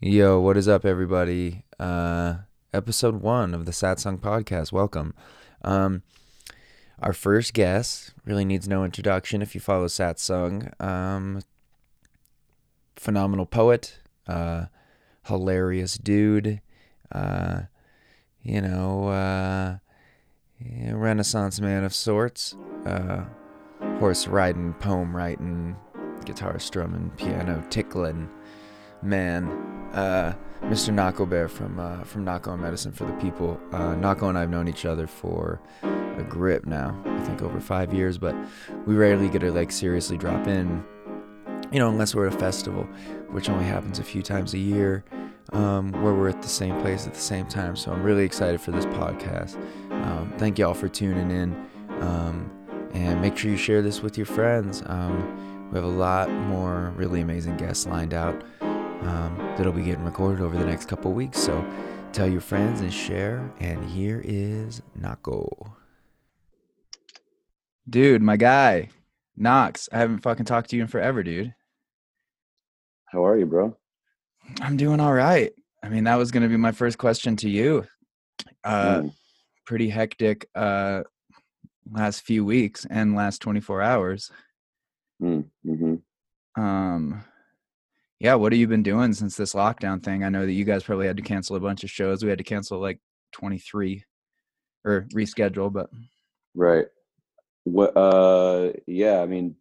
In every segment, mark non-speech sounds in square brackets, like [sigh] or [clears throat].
Yo, what is up, everybody? Uh, episode one of the Satsang podcast. Welcome. Um, our first guest really needs no introduction if you follow Satsang. Um, phenomenal poet, uh, hilarious dude, uh, you know, uh, Renaissance man of sorts, uh, horse riding, poem writing, guitar strumming, piano tickling man, uh, Mr. Nahko Bear from uh, from Nahko and Medicine for the People. Uh, Nahko and I have known each other for a grip now, I think over five years, but we rarely get to like seriously drop in, you know, unless we're at a festival, which only happens a few times a year, um, where we're at the same place at the same time. So I'm really excited for this podcast. Um, thank y'all for tuning in, um, and make sure you share this with your friends. Um, we have a lot more really amazing guests lined out um, that'll be getting recorded over the next couple weeks. So tell your friends and share. And here is Nahko. Dude, my guy, Knox. I haven't fucking talked to you in forever, dude. How are you, bro? I'm doing all right. I mean, that was going to be my first question to you. Uh, Mm, Pretty hectic uh, last few weeks and last 24 hours. mm, mhm. Um, yeah, what have you been doing since this lockdown thing? I know that you guys probably had to cancel a bunch of shows. We had to cancel like 23 or reschedule, but Right. What? Uh, yeah. I mean,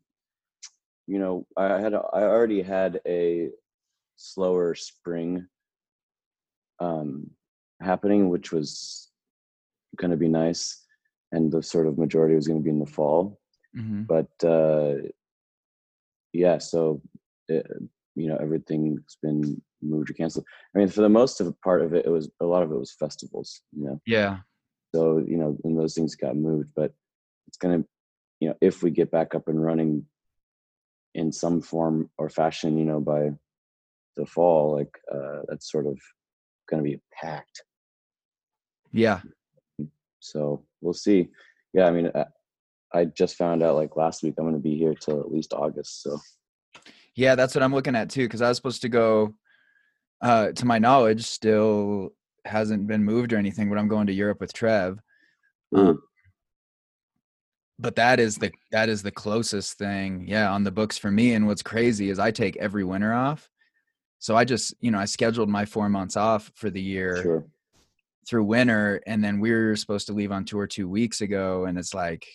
you know, I had a- I already had a slower spring um, happening, which was going to be nice, and the sort of majority was going to be in the fall. Mhm. But uh, yeah, so it, you know, everything's been moved or canceled. I mean, for the most of part of it, it was a lot of it was festivals. You know. yeah, so you know and those things got moved but it's going to you know if we get back up and running in some form or fashion you know by the fall like uh that's sort of going to be packed yeah, so we'll see yeah i mean I, I just found out like last week i'm going to be here till at least august so yeah. That's what I'm looking at too, because I was supposed to go. Uh, to my knowledge, still hasn't been moved or anything, but I'm going to Europe with Trev. Um, but that is the that is the closest thing yeah on the books for me and what's crazy is i take every winter off so i just you know i scheduled my four months off for the year sure through winter and then we were supposed to leave on tour two weeks ago and it's like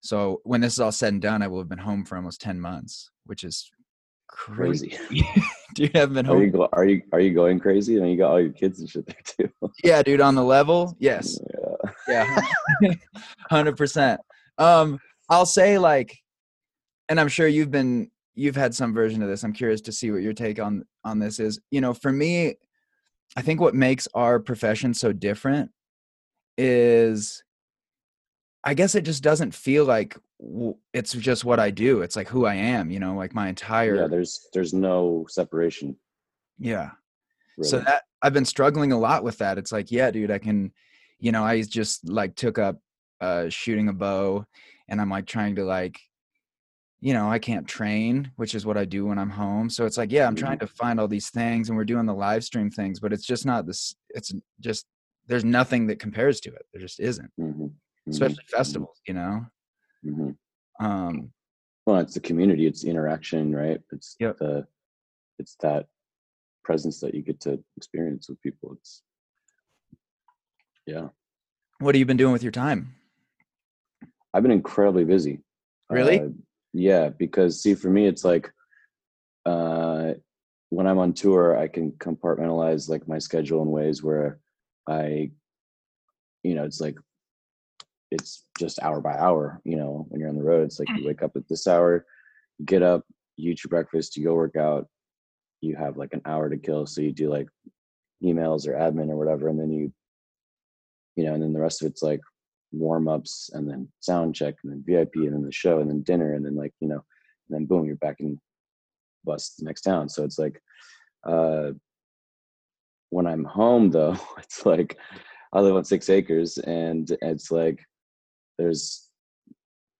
so when this is all said and done i will have been home for almost 10 months which is crazy, dude i've been are you home are you are you going crazy? I mean, you got all your kids and shit there too. [laughs] Yeah dude on the level? Yes. Yeah. Yeah [laughs] [laughs] 100% um i'll say like and i'm sure you've been you've had some version of this. I'm curious to see what your take on on this is. You know for me i think what makes our profession so different is i guess it just doesn't feel like it's just what i do it's like who i am you know like my entire yeah there's there's no separation. Yeah. Really. so that i've been struggling a lot with that it's like yeah dude i can you know i just like took up uh shooting a bow and i'm like trying to like you know i can't train which is what i do when i'm home so it's like yeah i'm trying to find all these things and we're doing the live stream things but it's just not this it's just there's nothing that compares to it there just isn't. Mhm, especially mhm, festivals you know mhm. um Well, it's the community, it's the interaction, right? It's Yep. the it's that presence that you get to experience with people. It's yeah. what have you been doing with your time I've been incredibly busy. Really? Uh, yeah, because see, for me, it's like uh, when I'm on tour, I can compartmentalize like my schedule in ways where I, you know, it's like it's just hour by hour. You know, when you're on the road, it's like you wake up at this hour, you get up, you eat your breakfast, you go work out. You have like an hour to kill, so you do like emails or admin or whatever, and then you, you know, and then the rest of it's like warm ups and then sound check and then VIP and then the show and then dinner and then like you know and then boom you're back in bus to the next town so it's like uh when I'm home though [laughs] it's like I live on six acres and it's like there's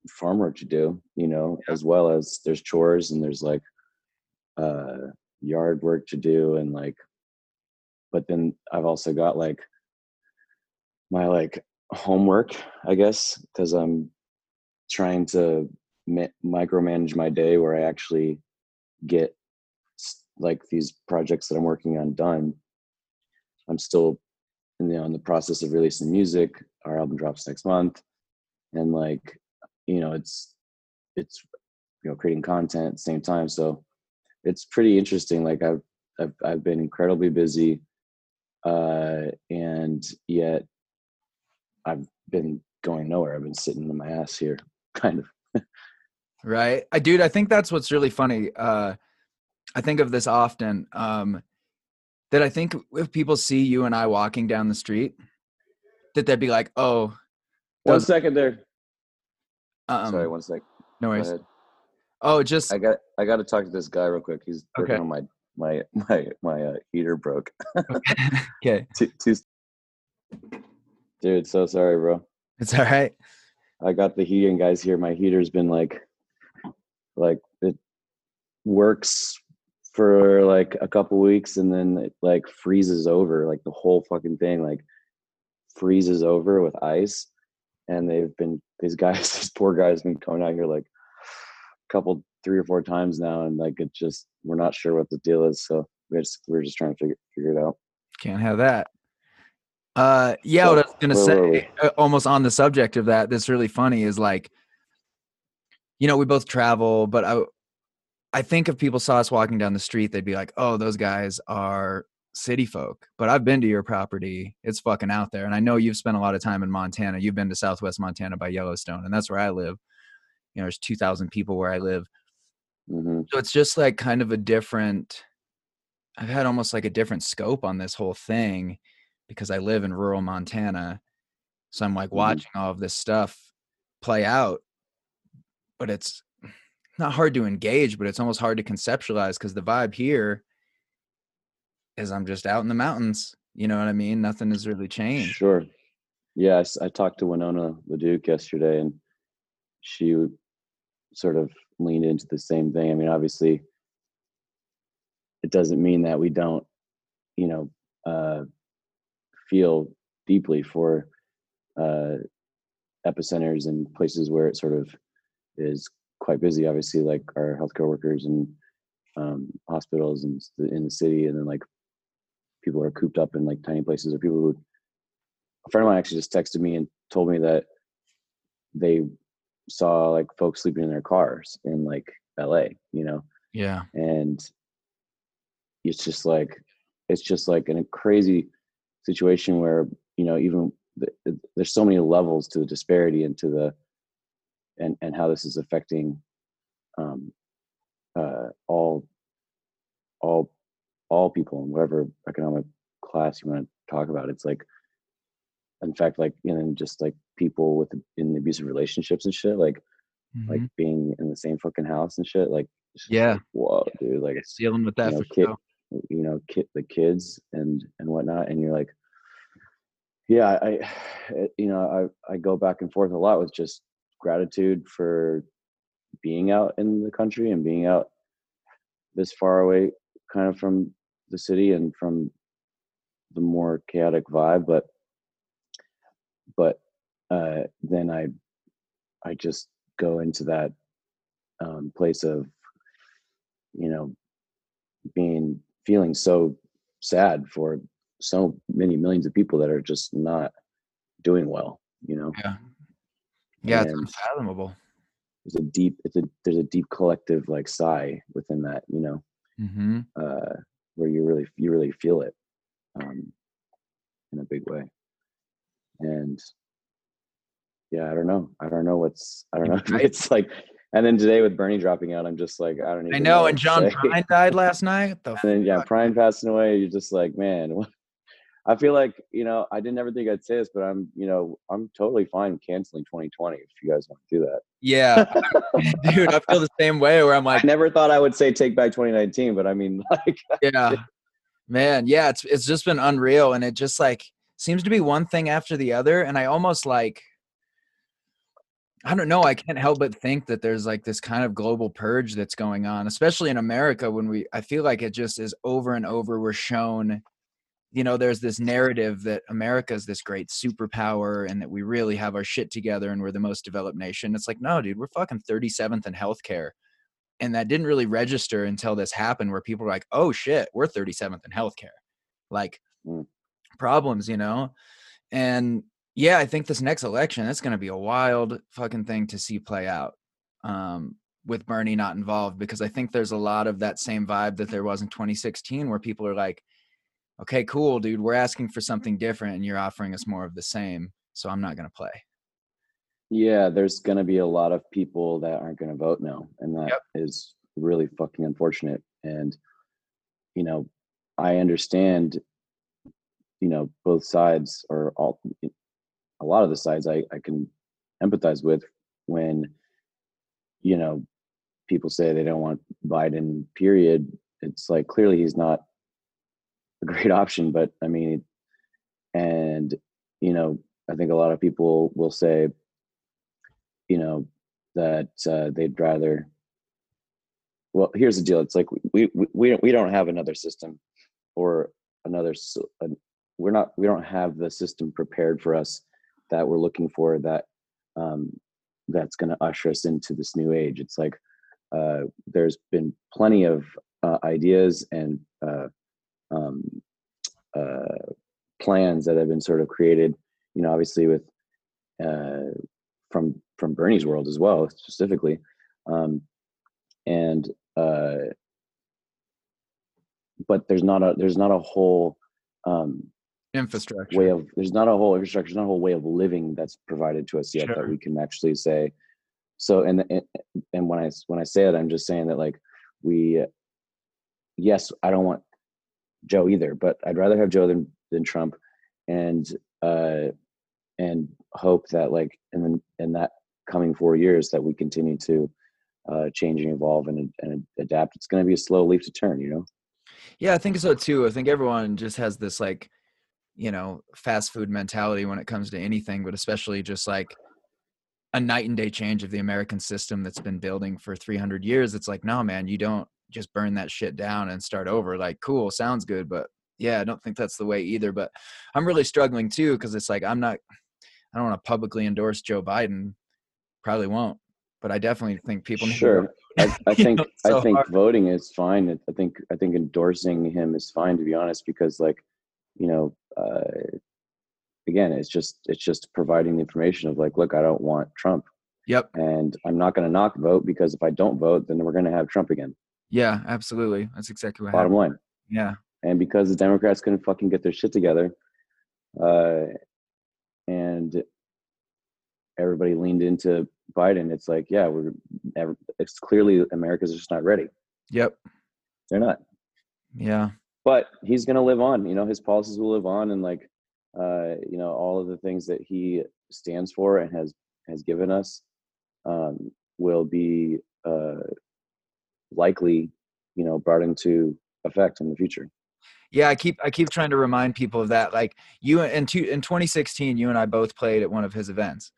farm work to do you know as well as there's chores and there's like uh yard work to do and like but then I've also got like my like homework, I guess, because I'm trying to ma- micromanage my day where I actually get like these projects that I'm working on done. I'm still in the, in the process of releasing music. Our album drops next month, and like you know, it's it's you know creating content at the same time. So it's pretty interesting. Like I've I've, I've been incredibly busy, uh, and yet I've been going nowhere. I've been sitting in my ass here, [laughs] kind of. right, I dude. I think that's what's really funny. Uh, I think of this often. Um, that I think if people see you and I walking down the street, that they'd be like, "Oh, one second there." Um, Sorry, one sec. No worries. Oh, just I got I got to talk to this guy real quick. He's working Okay. on my my [laughs] my my uh, heater broke. okay. [laughs] two, two, dude, so sorry, bro. It's all right. I got the heating guys here. My heater's been like, like it works for like a couple weeks and then it like freezes over. Like the whole fucking thing like freezes over with ice. And they've been these guys, [laughs] these poor guys, been coming out here like a couple, three or four times now, and like it just we're not sure what the deal is. So we're just we're just trying to figure figure it out. Can't have that. Uh, yeah. So, what I was gonna say, uh, almost on the subject of that, that's really funny is like, you know, we both travel, but I, I think if people saw us walking down the street, they'd be like, "Oh, those guys are city folk." But I've been to your property; it's fucking out there, and I know you've spent a lot of time in Montana. You've been to Southwest Montana by Yellowstone, and that's where I live. You know, there's two thousand people where I live. hmm So it's just like kind of a different I've had almost like a different scope on this whole thing because I live in rural Montana. So I'm like Mhm. watching all of this stuff play out. But it's not hard to engage, but it's almost hard to conceptualize because the vibe here is I'm just out in the mountains. You know what I mean? Nothing has really changed. Sure. Yes, I talked to Winona LaDuke yesterday, and she sort of leaned into the same thing. I mean, obviously, it doesn't mean that we don't, you know, uh, feel deeply for uh, epicenters and places where it sort of is quite busy. Obviously, like our healthcare workers and um, hospitals and in the city, and then like people are cooped up in like tiny places, or people who a friend of mine actually just texted me and told me that they saw like folks sleeping in their cars in like LA, you know, Yeah. and it's just like it's just like in a crazy situation where you know even the, there's so many levels to the disparity and to the and and how this is affecting um uh all all all people in whatever economic class you want to talk about it's like in fact like you know just like people with in abusive relationships and shit like like Mhm. being in the same fucking house and shit like Yeah. like, whoa dude like it's dealing with that know, for kid- sure. you know kid, the kids and and whatnot and you're like yeah i it- [sighs] you know i i go back and forth a lot with just gratitude for being out in the country and being out this far away kind of from the city and from the more chaotic vibe but but uh then i i just go into that um place of you know being feeling so sad for so many millions of people that are just not doing well you know Yeah. Yeah, it's And- unfathomable. there's a deep it's a there's a deep collective like sigh within that you know Mm-hmm. uh where you really you really feel it um in a big way and yeah i don't know i don't know what's i don't know [laughs] it's like and then today with bernie dropping out i'm just like i don't even I know, what and John. Prine died last night. The [laughs] and then yeah Prine passing away you're just like man [laughs] what i feel like you know i didn't ever think i'd say this but i'm you know i'm totally fine canceling 2020 if you guys want to do that Yeah, [laughs] dude, I feel the same way. Where I'm like, i never thought i would say take back 2019 but i mean [laughs] like yeah, [laughs] man, yeah, it's it's just been unreal, and it just like seems to be one thing after the other, and I almost like. I don't know. I can't help but think that there's like this kind of global purge that's going on, especially in America when we I feel like it just is over and over we're shown you know, there's this narrative that America is this great superpower and that we really have our shit together and we're the most developed nation. It's like, no, dude, we're fucking 37th in healthcare. And that didn't really register until this happened where people were like, oh shit, we're 37th in healthcare. Like Mm. problems, you know? And yeah, I think this next election, it's going to be a wild fucking thing to see play out um, with Bernie not involved because I think there's a lot of that same vibe that there was in 2016 where people are like, okay, cool, dude, we're asking for mm-hmm. something different and you're offering us more of the same. So I'm not going to play. Yeah, there's going to be a lot of people that aren't going to vote no, and that is Yep. really fucking unfortunate. And you know, I understand. You know, both sides or all. A lot of the sides I I can empathize with when, you know, people say they don't want Biden. Period. It's like clearly he's not a great [laughs] option, but I mean, and you know, I think a lot of people will say, you know that uh, they'd rather well here's the deal it's like we we we don't, we don't have another system or another we're not we don't have the system prepared for us that we're looking for that um that's going to usher us into this new age. It's like uh there's been plenty of uh, ideas and uh um uh plans that have been sort of created you know obviously with uh from from Bernie's world as well, specifically. Um, and uh, but there's not a there's not a whole um, Infrastructure. way of there's not a whole infrastructure, there's not a whole way of living that's provided to us yet Sure. that we can actually say. So and and and when I when I say it, I'm just saying that like we, yes, I don't want Joe either, but I'd rather have Joe than than Trump, and uh, and hope that like in the in that coming four years that we continue to uh, change and evolve and and adapt. It's going to be a slow leaf to turn, you know. Yeah, I think so too. I think everyone just has this like, you know, fast food mentality when it comes to anything, but especially just like a night and day change of the American system that's been building for 300 years. It's like, no, man, you don't just burn that shit down and start over. Like, cool, sounds good, but yeah, I don't think that's the way either. But I'm really struggling too because it's like I'm not, I don't want to publicly endorse Joe Biden. Probably won't, but I definitely think people need to Sure. I, I [laughs] You think know, so I think hard. voting is fine. I think I think endorsing him is fine to be honest, because like, you know, uh, again, it's just it's just providing the information of like, look, I don't want Trump, Yep. and I'm not going to not vote because if I don't vote, then we're going to have Trump again. Yeah, absolutely. That's exactly what Bottom happened. line. Yeah. and because the Democrats couldn't fucking get their shit together, uh, and everybody leaned into Biden, it's like, yeah, we're. It's clearly America's just not ready. Yep. They're not. Yeah. But he's gonna live on. You know, his policies will live on, and like, uh, you know, all of the things that he stands for and has has given us um, will be uh, likely, you know, brought into effect in the future. Yeah, I keep I keep trying to remind people of that. Like you in two, in 2016, you and I both played at one of his events,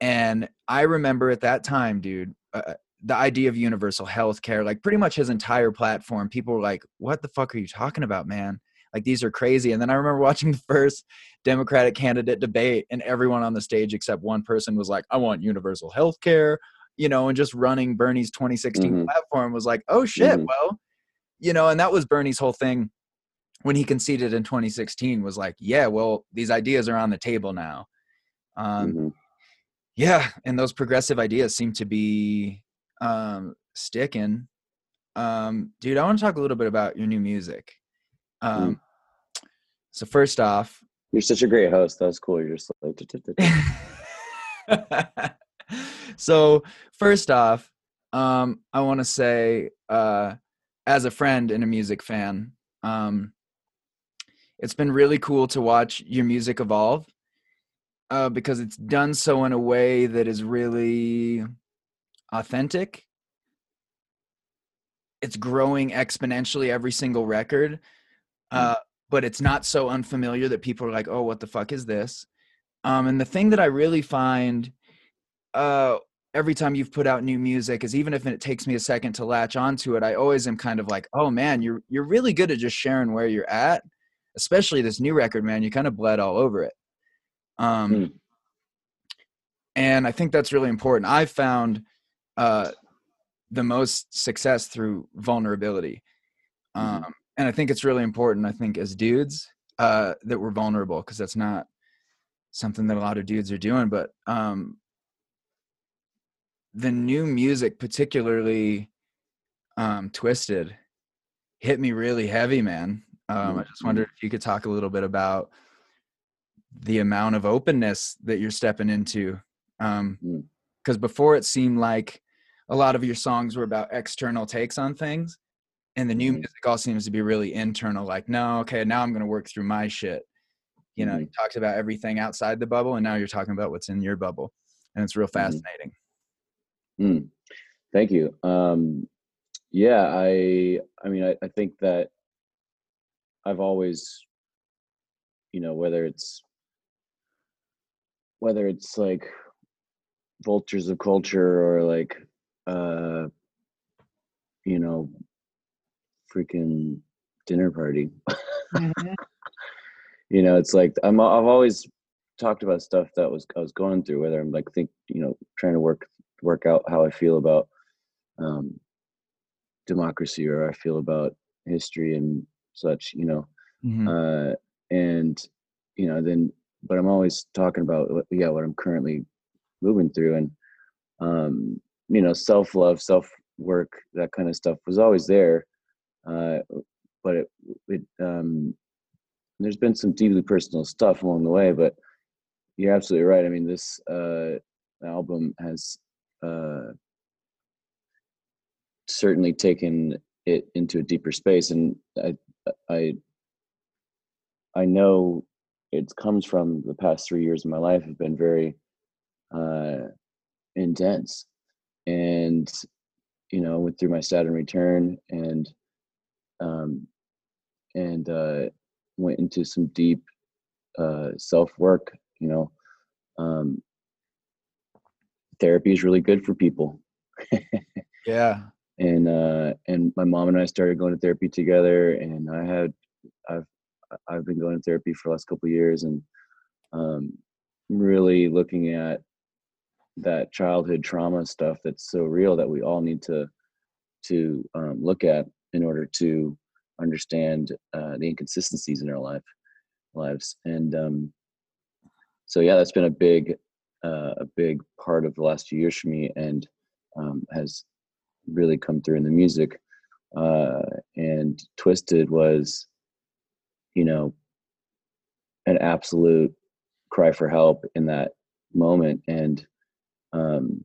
and I remember at that time, dude, uh, the idea of universal health care, like pretty much his entire platform, people were like, "What the fuck are you talking about, man? Like these are crazy." And then I remember [laughs] watching the first Democratic candidate debate, and everyone on the stage except one person was like, "I want universal health care," you know, and just running Bernie's 2016 Mhm. platform was like, "Oh shit, Mhm. well." You know, and that was Bernie's whole thing when he conceded in 2016 was like, yeah, well, these ideas are on the table now. Um, Mhm. Yeah, and those progressive ideas seem to be um, sticking. Um, dude, I want to talk a little bit about your new music. Um, So first off, You're such a great host. That was cool. You're just like, [laughs] [laughs] so first off, um, I want to say, uh, as a friend and a music fan, um, it's been really cool to watch your music evolve uh, because it's done so in a way that is really authentic. It's growing exponentially every single record, uh, but it's not so unfamiliar that people are like, "Oh, what the fuck is this?" Um, and the thing that I really find uh, every time you've put out new music is even if it takes me a second to latch onto it, I always am kind of like, "Oh man, you're you're really good at just sharing where you're at." especially this new record, man, you kind of bled all over it. Um, Hmm. and I think that's really important. I found uh, the most success through vulnerability, Mhm. um, and I think it's really important. I think as dudes uh, that we're vulnerable because that's not something that a lot of dudes are doing. But um, the new music, particularly um, Twisted, hit me really heavy, man. Um, I just Mhm. wondered if you could talk a little bit about the amount of openness that you're stepping into. Um, Mm. because before it seemed like a lot of your songs were about external takes on things, and the new Mhm. music all seems to be really internal. Like, no, okay, now I'm going to work through my shit. You know, you talked about everything outside the bubble, and now you're talking about what's in your bubble, and it's real fascinating. Mm. Thank you. Um, yeah, I I mean I, I think that I've always, you know, whether it's whether it's like vultures of culture or like uh you know freaking dinner party [laughs] you know it's like i'm i've always talked about stuff that was i was going through whether i'm like think you know trying to work work out how i feel about um democracy or i feel about history and such you know Mhm. uh and you know then but i'm always talking about what- yeah what i'm currently moving through and um you know self love self work that kind of stuff was always there uh but it, it um there's been some deeply personal stuff along the way but you're absolutely right i mean this uh album has uh certainly taken it into a deeper space. And i i i know it comes from the past three years of my life have been very uh intense. And you know went through my saturn return and um and uh went into some deep uh self work you know um therapy is really good for people Yeah. and uh and my mom and I started going to therapy together and I had I've I've been going to therapy for the last couple of years and um really looking at that childhood trauma stuff that's so real that we all need to to um, look at in order to understand uh, the inconsistencies in our life lives and um so yeah that's been a big uh, a big part of the last few years for me and um, has really come through in the music uh, and twisted was you know an absolute cry for help in that moment and um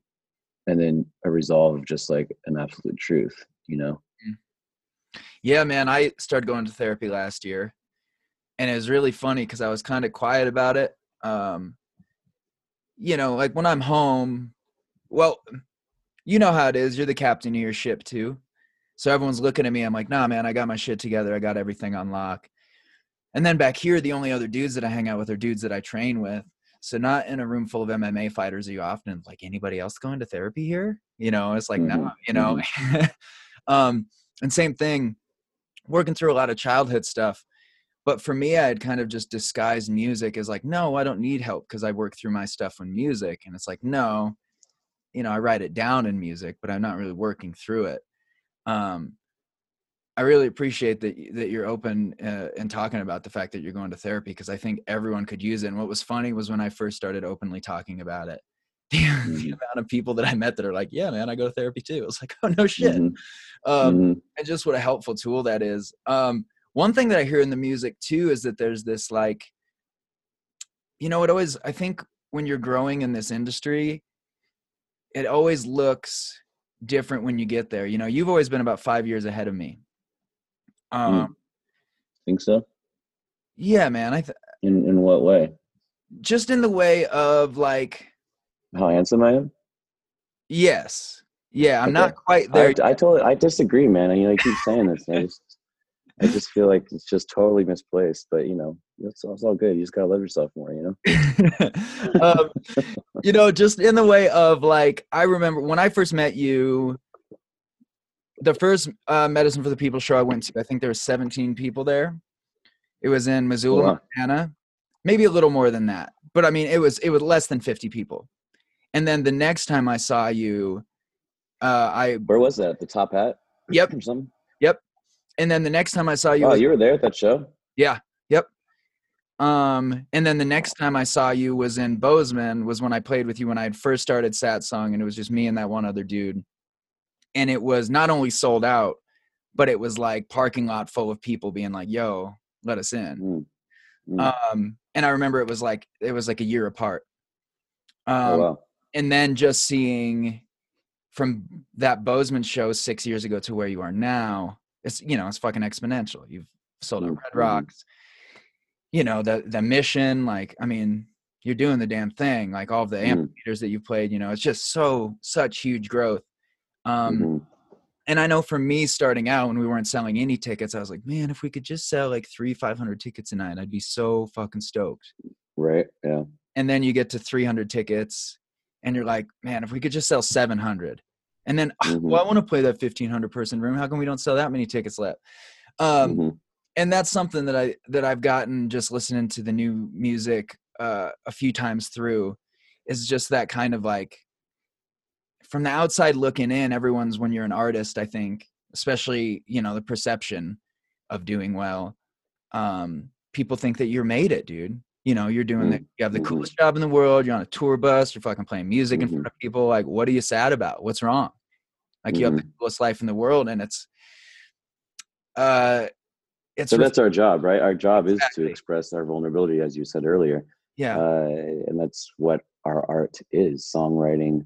and then a resolve of just like an absolute truth you know Yeah, man. I started going to therapy last year, and it was really funny because I was kind of quiet about it. Um, you know, like when I'm home, well, you know how it is. You're the captain of your ship too, so everyone's looking at me. I'm like, nah, man. I got my shit together. I got everything on lock. And then back here, the only other dudes that I hang out with are dudes that I train with. So not in a room full of MMA fighters are you often like anybody else going to therapy here? You know, it's like no, Mhm, you know. [laughs] um, and same thing, working through a lot of childhood stuff. But for me, I had kind of just disguised music as like, no, I don't need help because I work through my stuff in music. And it's like, no, you know, I write it down in music, but I'm not really working through it. Um, I really appreciate that that you're open uh, and talking about the fact that you're going to therapy because I think everyone could use it. And what was funny was when I first started openly talking about it, [laughs] the, the Mhm. amount of people that I met that are like, "Yeah, man, I go to therapy too." It's like, [laughs] "Oh no shit!" Mhm, Um, mhm, and just what a helpful tool that is. Um, one thing that I hear in the music too is that there's this like, you know, it always I think when you're growing in this industry, it always looks different when you get there. You know, you've always been about five years ahead of me. Um, think so yeah, man. I th- in in what way just in the way of like, how handsome i am yes, yeah, I'm Okay. not quite there. I totally i disagree man you know you keep saying this i just i just feel like it's just totally misplaced but you know it's, it's all good you just gotta love yourself more you know [laughs] um, you know, just in the way of like, I remember when I first met you, the first uh, Medicine for the People show I went to, I think there were 17 people there. It was in Missoula, wow. Montana. Maybe a little more than that. But I mean, it was it was less than 50 people. And then the next time I saw you, uh, I Where was that? The Top Hat? Yep. Something? And then the next time I saw you, Oh, was- you were there at that show? Yeah. Yep. Um, and then the next time I saw you was in Bozeman, was when I played with you when I had first started Satsang, and it was just me and that one other dude. And it was not only sold out, but it was like parking lot full of people being like, "Yo, let us in." Mm. Mm. Um, and I remember it was like it was like a year apart. Um, oh, wow. and then just seeing from that Bozeman show six years ago to where you are now, it's you know it's fucking exponential. You've sold out Red. Rocks, you know the the mission. Like I mean, you're doing the damn thing. Like all the Mhm. amphitheaters that you've played, you know, it's just so such huge growth. Um, Mhm. and I know for me starting out when we weren't selling any tickets, I was like, man, if we could just sell like three, five hundred tickets a night, I'd be so fucking stoked Right. Yeah. and then you get to 300 tickets and you're like man if we could just sell 700 and then "Ah, well i want to play that 1500 person room. How come we don't sell that many tickets left? Um, Mhm. and that's something that i that i've gotten just listening to the new music uh, a few times through is just that kind of like from the outside looking in everyone's when you're an artist i think especially you know the perception of doing well um people think that you're made it dude. You know you're doing the, Mm, you have the coolest job in the world you're on a tour bus you're fucking playing music in Mhm. front of people like what are you sad about? What's wrong like you have the coolest life in the world and it's uh it's So that's our job, right? Our job is to express our vulnerability, as you said earlier. yeah uh, and that's what our art is songwriting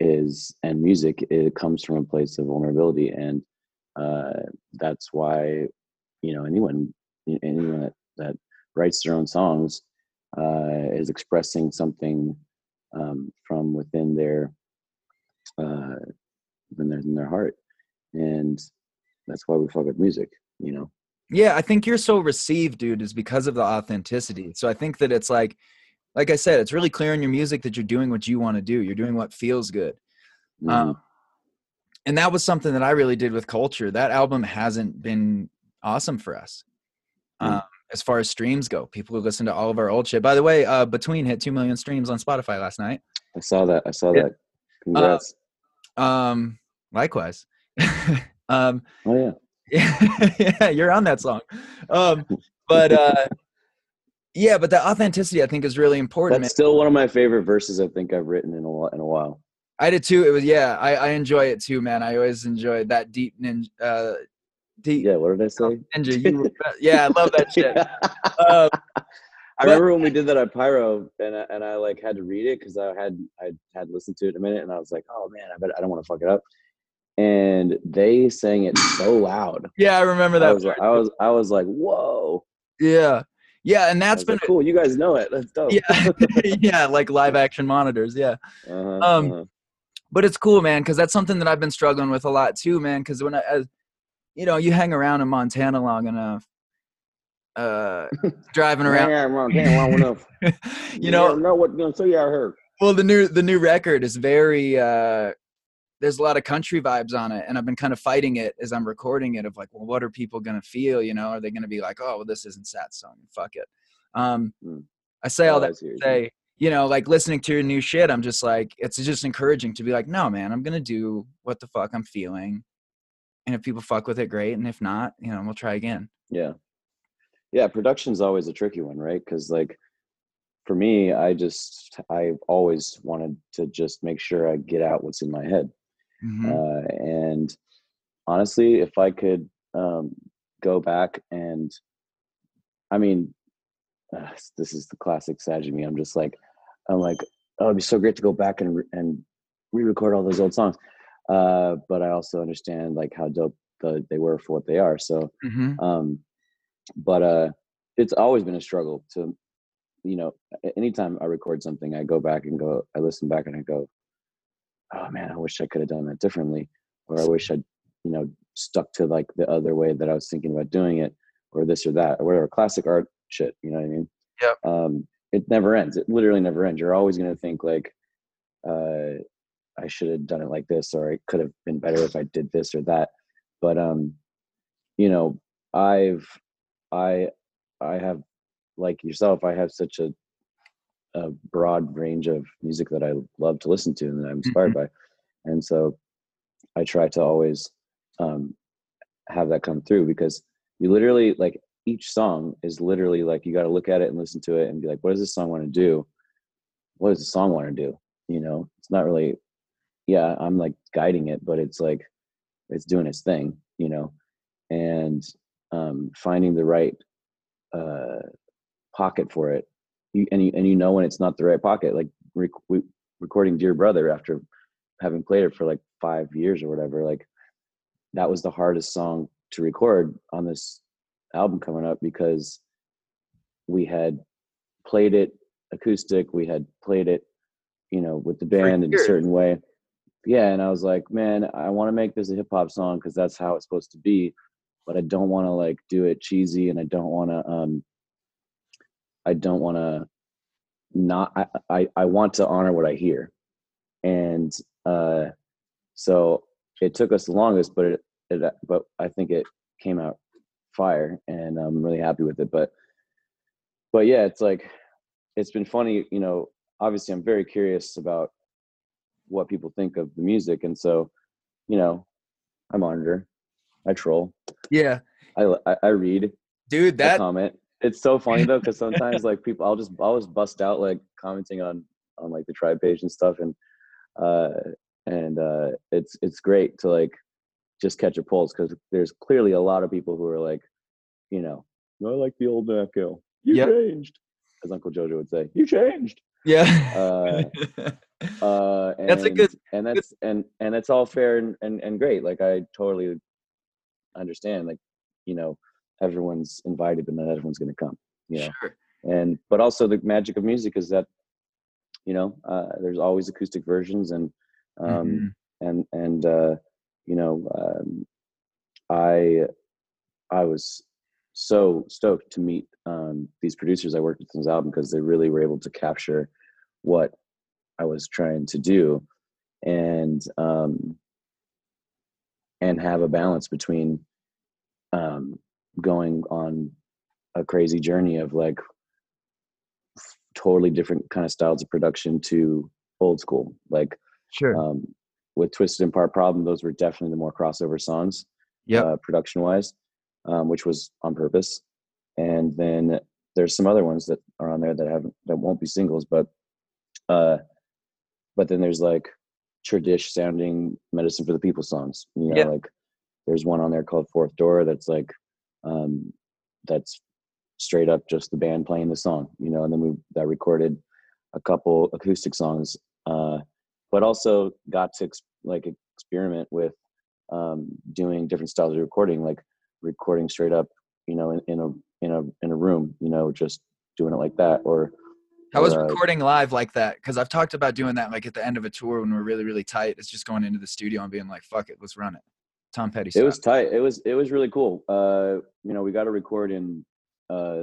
is and music it comes from a place of vulnerability and uh, that's why you know anyone anyone that, that writes their own songs uh, is expressing something um, from within their uh, their, in their heart and that's why we fuck with music you know Yeah, I think you're so received, dude, is because of the authenticity. So I think that it's like, like I said, it's really clear in your music that you're doing what you want to do. You're doing what feels good. Mhm. Um, and that was something that I really did with Culture. That album hasn't been awesome for us. Mm. Um, as far as streams go, people who listen to all of our old shit. By the way, uh, Between hit 2 million streams on Spotify last night. i saw that i saw that congrats Um, likewise. [laughs] um, oh yeah yeah, [laughs] you're on that song. Um, but uh, yeah, but the authenticity I think is really important. That's man. still one of my favorite verses I think I've written in a while. In a while. I did too. It was yeah, I, I enjoy it too, man. I always enjoyed that deep ninja. Uh, deep Yeah. What did I say? [laughs] ninja. You, yeah, I love that shit. Um, I remember when we did that at Pyro, and I, and I like had to read it because I had I had listened to it a minute, and I was like, oh man, I bet I don't want to fuck it up. And they sang it so loud. yeah, I remember I that. was part. I was I was like, whoa. yeah, yeah, and that's been like, cool. You guys know it. That's dope. yeah, [laughs] [laughs] yeah, like live action monitors. Yeah. Uh-huh, Um, uh-huh. but it's cool man because that's something that i've been struggling with a lot too man because when i as, you know you hang around in montana long enough uh [laughs] driving around Yeah, damn long enough. you know know what you know. So yeah, I heard. well the new the new record is very uh there's a lot of country vibes on it and i've been kind of fighting it as i'm recording it of like well what are people gonna feel you know are they gonna be like oh well this isn't Satsang fuck it um Hmm. i say all Oh, that I see what you're to say you know like listening to your new shit i'm just like it's just encouraging to be like no man i'm gonna do what the fuck i'm feeling and if people fuck with it great and if not you know we'll try again Yeah. Yeah, production's always a tricky one, right? Because like for me, I just I've always wanted to just make sure I get out what's in my head. Mhm. Uh, and honestly, if I could um, go back and, I mean, uh, this is the classic Sag me. I'm just like, I'm like, oh, it'd be so great to go back and re- and re-record all those old songs. Uh, but I also understand like how dope the, they were for what they are. So, Mhm. um, but uh, it's always been a struggle to, you know, anytime I record something, I go back and go, I listen back and I go, oh man, I wish I could have done that differently, or I wish I'd, you know, stuck to like the other way that I was thinking about doing it, or this or that, or whatever. Classic art shit, you know what I mean? Yeah. Um, it never ends. It literally never ends. You're always gonna think like, uh, I should have done it like this, or it could have been better if I did this or that. But um, you know, I've I I have, like yourself, I have such a a broad range of music that I love to listen to and that I'm inspired Mhm. by, and so I try to always um, have that come through because you literally like each song is literally like you got to look at it and listen to it and be like, what does this song want to do? What does the song want to do? You know, it's not really, yeah, I'm like guiding it, but it's like it's doing its thing, you know, and um, finding the right uh, pocket for it. You, and you and you know when it's not the right pocket. Like rec- recording "Dear Brother" after having played it for like five years or whatever, like that was the hardest song to record on this album coming up because we had played it acoustic, we had played it, you know, with the band in a certain way. Yeah, and I was like, man, I want to make this a hip hop song because that's how it's supposed to be, but I don't want to like do it cheesy, and I don't want to, um, I don't want to not, I, I, I want to honor what I hear, and uh, so it took us the longest, but it, it, but I think it came out fire, and I'm really happy with it. But, but yeah, it's like, it's been funny, you know. Obviously, I'm very curious about what people think of the music, and so, you know, I monitor, I troll, Yeah, I I, I read, dude, I that comment. It's so funny though, because [laughs] sometimes like people, I'll just I'll just bust out like commenting on on like the tribe page and stuff, and uh and uh it's it's great to like just catch a pulse because there's clearly a lot of people who are like, you know, I like the old Nat Gil. You Yep. changed, as Uncle Jojo would say. You changed. yeah. Uh, [laughs] uh and, That's a good- and that's and and that's all fair and, and and great like i totally understand like you know everyone's invited but not everyone's going to come you know Sure. and but also the magic of music is that you know uh there's always acoustic versions and um Mhm. and and uh you know um i i was so stoked to meet um these producers i worked with on this album because they really were able to capture what i was trying to do and um and have a balance between um going on a crazy journey of like totally different kind of styles of production to old school like Sure. um, with Twisted and Part Problem, those were definitely the more crossover songs, Yep. uh, production wise, um, which was on purpose. And then there's some other ones that are on there that haven't that won't be singles, but uh, but then there's like tradish sounding medicine for the people songs. You know, Yeah. like there's one on there called Fourth Door that's like um, that's straight up just the band playing the song. You know, and then we that recorded a couple acoustic songs. Uh, but also got to ex- like experiment with um, doing different styles of recording, like recording straight up, you know, in, in a in a in a room, you know, just doing it like that, or How was uh, recording live like that? Because I've talked about doing that like at the end of a tour when we're really, really tight. It's just going into the studio and being like, fuck it, let's run it. Tom Petty it was tight. It was it was really cool. Uh, you know, we got to record in uh,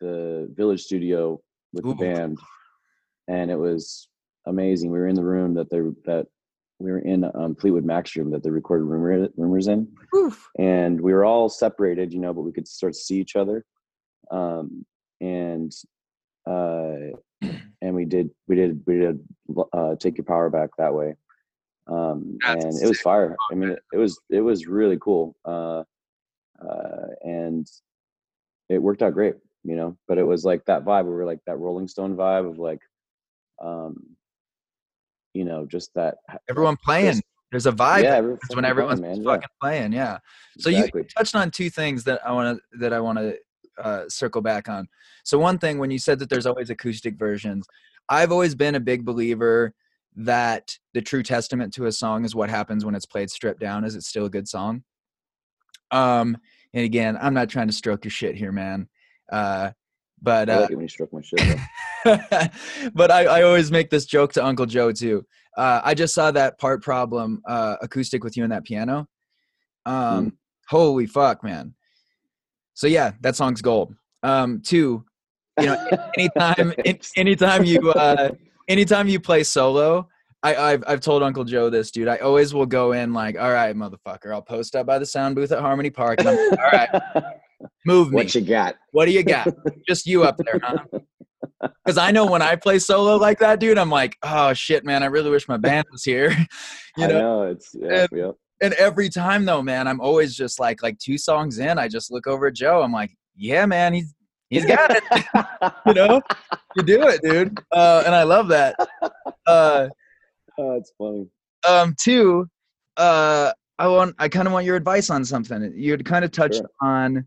the Village Studio with Ooh. the band, and it was amazing. We were in the room that they that we were in um, Fleetwood Mac's room that they recorded rumor, rumors in. Oof. and we were all separated, you know, but we could sort of see each other. Um, and uh, [clears throat] and we did we did we did uh, take your power back that way. Um, That's and it was fire. I [laughs] mean, it, it was it was really cool. Uh, uh, and it worked out great, you know. But it was like that vibe. We were like that Rolling Stone vibe of like, um, you know, just that. Everyone playing. Just- There's a vibe. yeah, that every- happens when playing, everyone's man, fucking yeah, playing. Yeah. So you- exactly. you touched on two things that I want to that I want to uh, circle back on. So one thing, when you said that there's always acoustic versions, I've always been a big believer that the true testament to a song is what happens when it's played stripped down. Is it still a good song? Um, and again, I'm not trying to stroke your shit here, man. Uh, but I uh, like it when you stroke my shit. [laughs] but I, I always make this joke to Uncle Joe too. Uh, I just saw that part problem uh, acoustic with you and that piano. Um, Holy fuck, man! So yeah, that song's gold. Um, two, you know, [laughs] anytime, an- anytime you, uh, anytime you play solo, I, I've I've told Uncle Joe this, dude. I always will go in like, all right, motherfucker. I'll post up by the sound booth at Harmony Park. And I'm like, all right, [laughs] Move me. what you got? What do you got? [laughs] Just you up there, huh? Because I know when I play solo like that, dude, I'm like, oh shit, man, I really wish my band was here. [laughs] you I know? know it's yeah, And- yeah. And every time though, man, I'm always just like, like two songs in, I just look over at Joe. I'm like, yeah, man, he's he's got it. [laughs] you know, you do it, dude. Uh, and I love that. Uh, [laughs] oh, it's funny. um, two, uh, I want, I kind of want your advice on something. You had kind of touched Sure. on,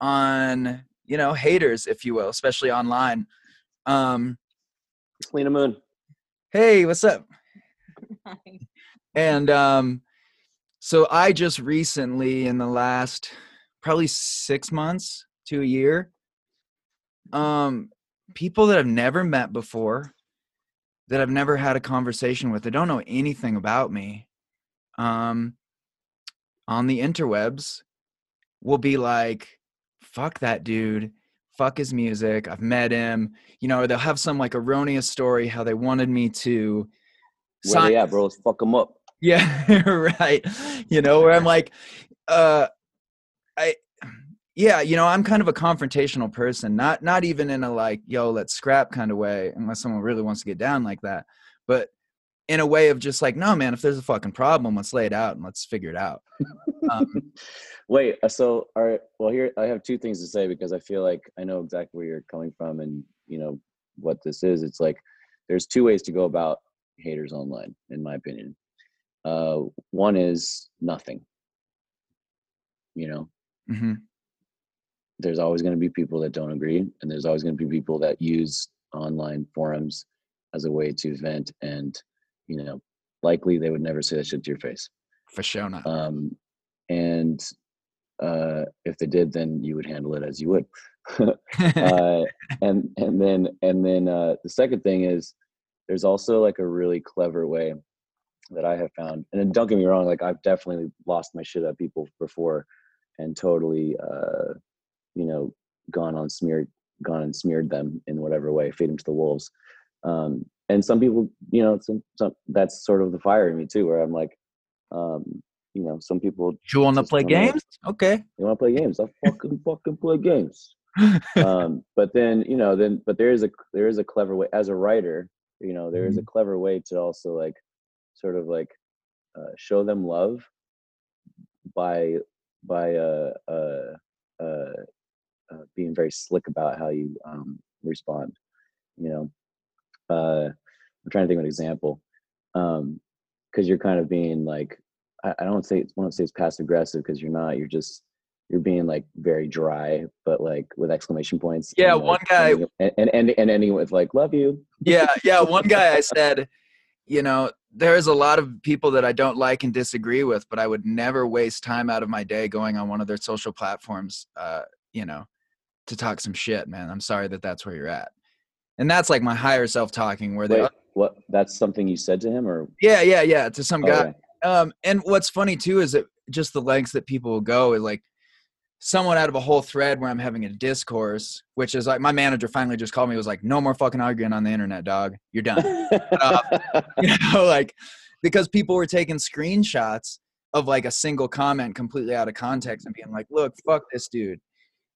on you know, haters, if you will, especially online. Um, Lena Moon. hey, what's up? And um, so I just recently, in the last probably six months to a year, um, people that I've never met before, that I've never had a conversation with, that don't know anything about me, um, on the interwebs, will be like, "Fuck that dude." Fuck his music. I've met him. You know, they'll have some like erroneous story how they wanted me to Where sign they at, bro? Fuck them up. [laughs] yeah, right. You know, where I'm like, uh, I, yeah, you know, I'm kind of a confrontational person. Not not even in a like, yo, let's scrap kind of way, unless someone really wants to get down like that. But in a way of just like, no, man, if there's a fucking problem, let's lay it out and let's figure it out. Um, [laughs] Wait, uh, so all right. Well, here I have two things to say because I feel like I know exactly where you're coming from, and you know what this is. It's like there's two ways to go about haters online, in my opinion. Uh, one is nothing. You know, mhm. There's always going to be people that don't agree, and there's always going to be people that use online forums as a way to vent, and you know, likely they would never say that shit to your face. For sure not. um, and uh, if they did, then you would handle it as you would. [laughs] uh, and and then and then uh, the second thing is there's also like a really clever way that I have found. And then don't get me wrong, like I've definitely lost my shit at people before, and totally, uh, you know, gone on smeared, gone and smeared them in whatever way, feed them to the wolves. Um, and some people, you know, some, some that's sort of the fire in me too, where I'm like, um, you know, some people you want to play games? Okay. you want to play games. I'll fucking [laughs] fucking play games. Um, [laughs] but then you know, then but there is a there is a clever way as a writer. You know, there is a clever way to also like sort of like uh, show them love by by uh, uh, uh, uh, being very slick about how you um, respond. You know, uh, I'm trying to think of an example because you're kind of being like I, I don't say I won't say it's passive aggressive because you're not. You're just you're being like very dry, but like with exclamation points. Yeah, and, one like, guy- and and and, and ending with like "love you." yeah, yeah. One [laughs] guy I said, you know, there's a lot of people that I don't like and disagree with, but I would never waste time out of my day going on one of their social platforms, uh, you know, to talk some shit, man. I'm sorry that that's where you're at. And that's like my higher self talking where they, Wait, what? That's something you said to him, or yeah, yeah, yeah, to some Oh, guy. yeah. Um, and what's funny too is that just the lengths that people will go is like someone out of a whole thread where I'm having a discourse, which is like my manager finally just called me, was like, no more fucking arguing on the internet, dog. You're done. [laughs] you know, like because people were taking screenshots of like a single comment completely out of context and being like, look, fuck this dude.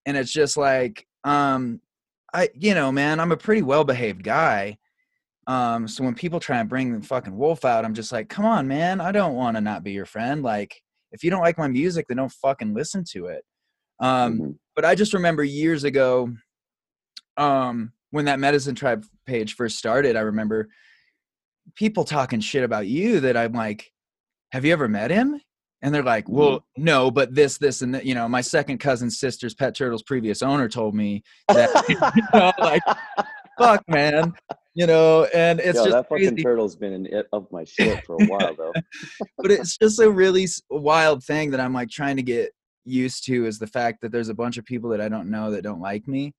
And it's just like, um, I, you know, man, I'm a pretty well behaved guy. Um, so when people try and bring the fucking wolf out, I'm just like, come on, man, I don't want to not be your friend. Like, if you don't like my music, then don't fucking listen to it. Um, Mhm. but I just remember years ago, um, when that Medicine Tribe page first started, I remember people talking shit about you that I'm like, have you ever met him? And they're like, well, no, but this, this, and that. You know, my second cousin's sister's pet turtle's previous owner told me that. [laughs] you know, like, fuck, man. You know, and it's Yo, just that fucking crazy turtle's been in it up my shit for a while though. [laughs] but it's just a really wild thing that I'm like trying to get used to is the fact that there's a bunch of people that I don't know that don't like me.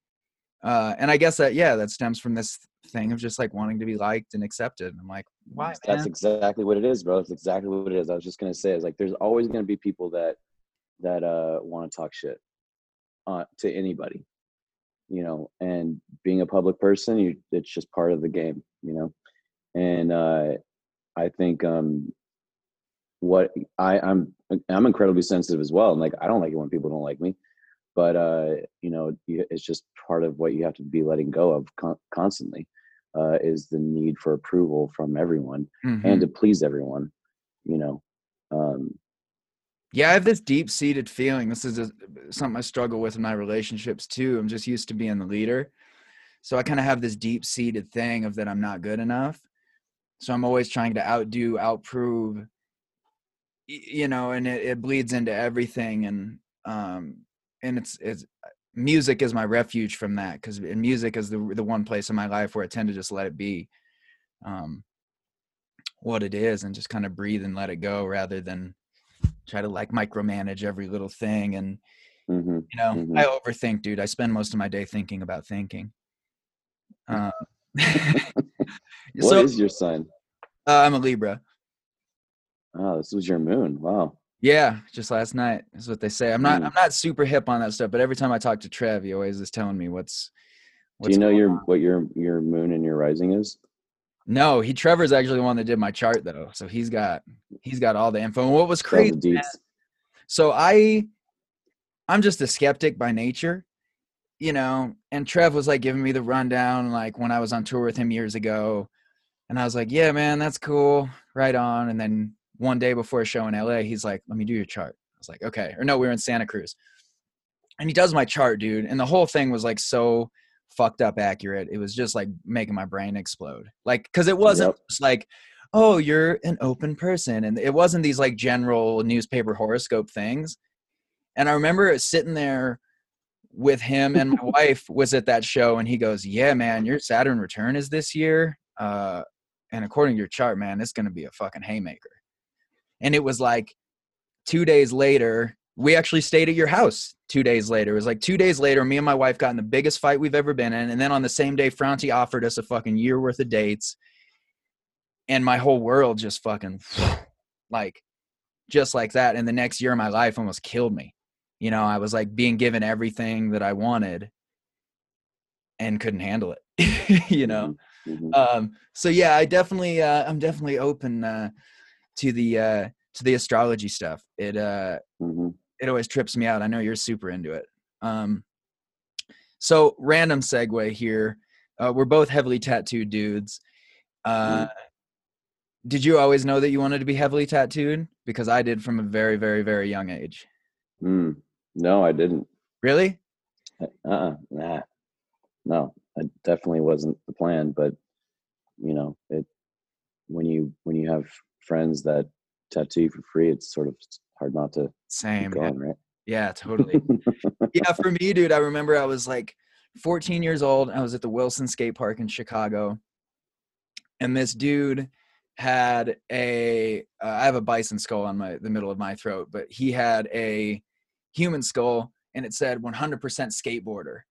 Uh, and I guess that yeah, that stems from this thing of just like wanting to be liked and accepted. And I'm like, why? That's man? exactly what it is, bro. That's exactly what it is. I was just gonna say, is like there's always gonna be people that that uh want to talk shit uh, to anybody, you know. And being a public person, you it's just part of the game, you know. And uh, I think um, what I I'm I'm incredibly sensitive as well. And like I don't like it when people don't like me. but uh, you know, it's just part of what you have to be letting go of con- constantly. Uh, is the need for approval from everyone Mhm. and to please everyone. You know, um, Yeah, I have this deep seated feeling. This is a, something I struggle with in my relationships too. I'm just used to being the leader. So I kind of have this deep seated thing of that I'm not good enough. So I'm always trying to outdo, outprove, you know, and it, it bleeds into everything. And, um, and it's, it's, music is my refuge from that because music is the, the one place in my life where I tend to just let it be, um, what it is and just kind of breathe and let it go rather than, try to like micromanage every little thing and mhm. you know Mhm. i overthink dude i spend most of my day thinking about thinking [laughs] um, [laughs] What is so your sign? uh, i'm a libra Oh, this was your moon. Wow. Yeah just last night is what they say i'm not Mm. i'm not super hip on that stuff but every time i talk to trev he always is telling me what's Do you know your on. what your your moon and your rising is? no he trevor's actually the one that did my chart though so he's got he's got all the info and what was crazy deets. so i i'm just a skeptic by nature you know and trev was like giving me the rundown like when i was on tour with him years ago and i was like yeah man that's cool right on and then one day before a show in la he's like let me do your chart. I was like okay. Or no we were in santa cruz. And he does my chart dude and the whole thing was like so fucked up accurate. It was just like making my brain explode. Like because it wasn't Yep. just like oh you're an open person. And it wasn't these like general newspaper horoscope things. And I remember sitting there with him and my [laughs] wife was at that show and he goes, Yeah, man, your Saturn return is this year. Uh, and according to your chart, man, it's gonna be a fucking haymaker. And it was like two days later, we actually stayed at your house two days later. It was like two days later, me and my wife got in the biggest fight we've ever been in. And then on the same day, Franti offered us a fucking year worth of dates. And my whole world just fucking [sighs] like just like that. And the next year of my life almost killed me you know i was like being given everything that i wanted and couldn't handle it [laughs] you know Mhm. um so yeah i definitely uh i'm definitely open uh to the uh to the astrology stuff it uh Mhm. it always trips me out i know you're super into it um so random segue here uh we're both heavily tattooed dudes uh did you always know that you wanted to be heavily tattooed because i did from a very very very young age Mm. No, I didn't. really Uh. uh Nah. No, it definitely wasn't the plan. But you know, it when you when you have friends that tattoo you for free, it's sort of hard not to same yeah. right? Yeah, totally. yeah, for me, dude, I remember I was like 14 years old. I was at the Wilson Skate Park in Chicago, and this dude had a. Uh, I have a bison skull on my the middle of my throat, but he had a human skull, and it said 100% skateboarder.